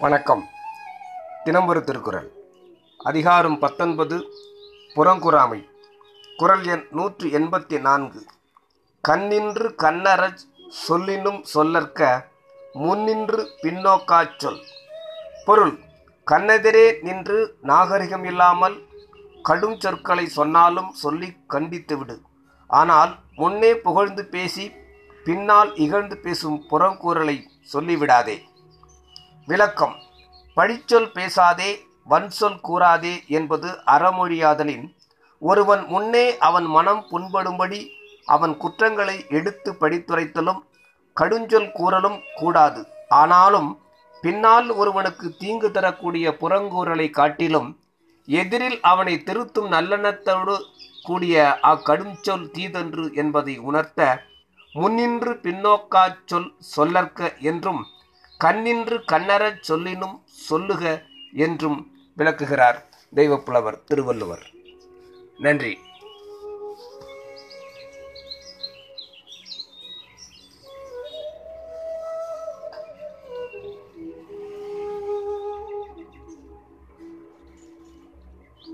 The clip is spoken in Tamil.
வணக்கம். தினம்பொரு திருக்குறள். அதிகாரம் பத்தொன்பது புறங்குறாமை. குறள் எண் நூற்று எண்பத்தி நான்கு. கண்ணின்று கண்ணறச் சொல்லினும் சொல்லற்க முன்னின்று பின்னோக்காச் சொல். பொருள் கண்ணெதிரே நின்று நாகரிகம் இல்லாமல் கடும் சொற்களை சொன்னாலும் சொல்லி கண்டித்து விடு. ஆனால் முன்னே புகழ்ந்து பேசி பின்னால் இகழ்ந்து பேசும் புறங்கூறலை சொல்லிவிடாதே. விளக்கம். பழிச்சொல் பேசாதே வன்சொல் கூறாதே என்பது அறமொழியாதலின் ஒருவன் முன்னே அவன் மனம் புண்படும்படி அவன் குற்றங்களை எடுத்து படித்துரைத்தலும் கடுஞ்சொல் கூறலும் கூடாது. ஆனாலும் பின்னால் ஒருவனுக்கு தீங்கு தரக்கூடிய புறங்கூறலை காட்டிலும் எதிரில் அவனை திருத்தும் நல்லெண்ணத்தோடு கூடிய அக்கடுஞ்சொல் தீதென்று தீதன்று என்பதை உணர்த்த முன்னின்று பின்னோக்காச் சொல் சொல்லற்க என்றும் கண்ணின்று கண்ணறச் சொல்லினும் சொல்லுக என்றும் விளக்குகிறார் தெய்வப்புலவர் திருவள்ளுவர். நன்றி.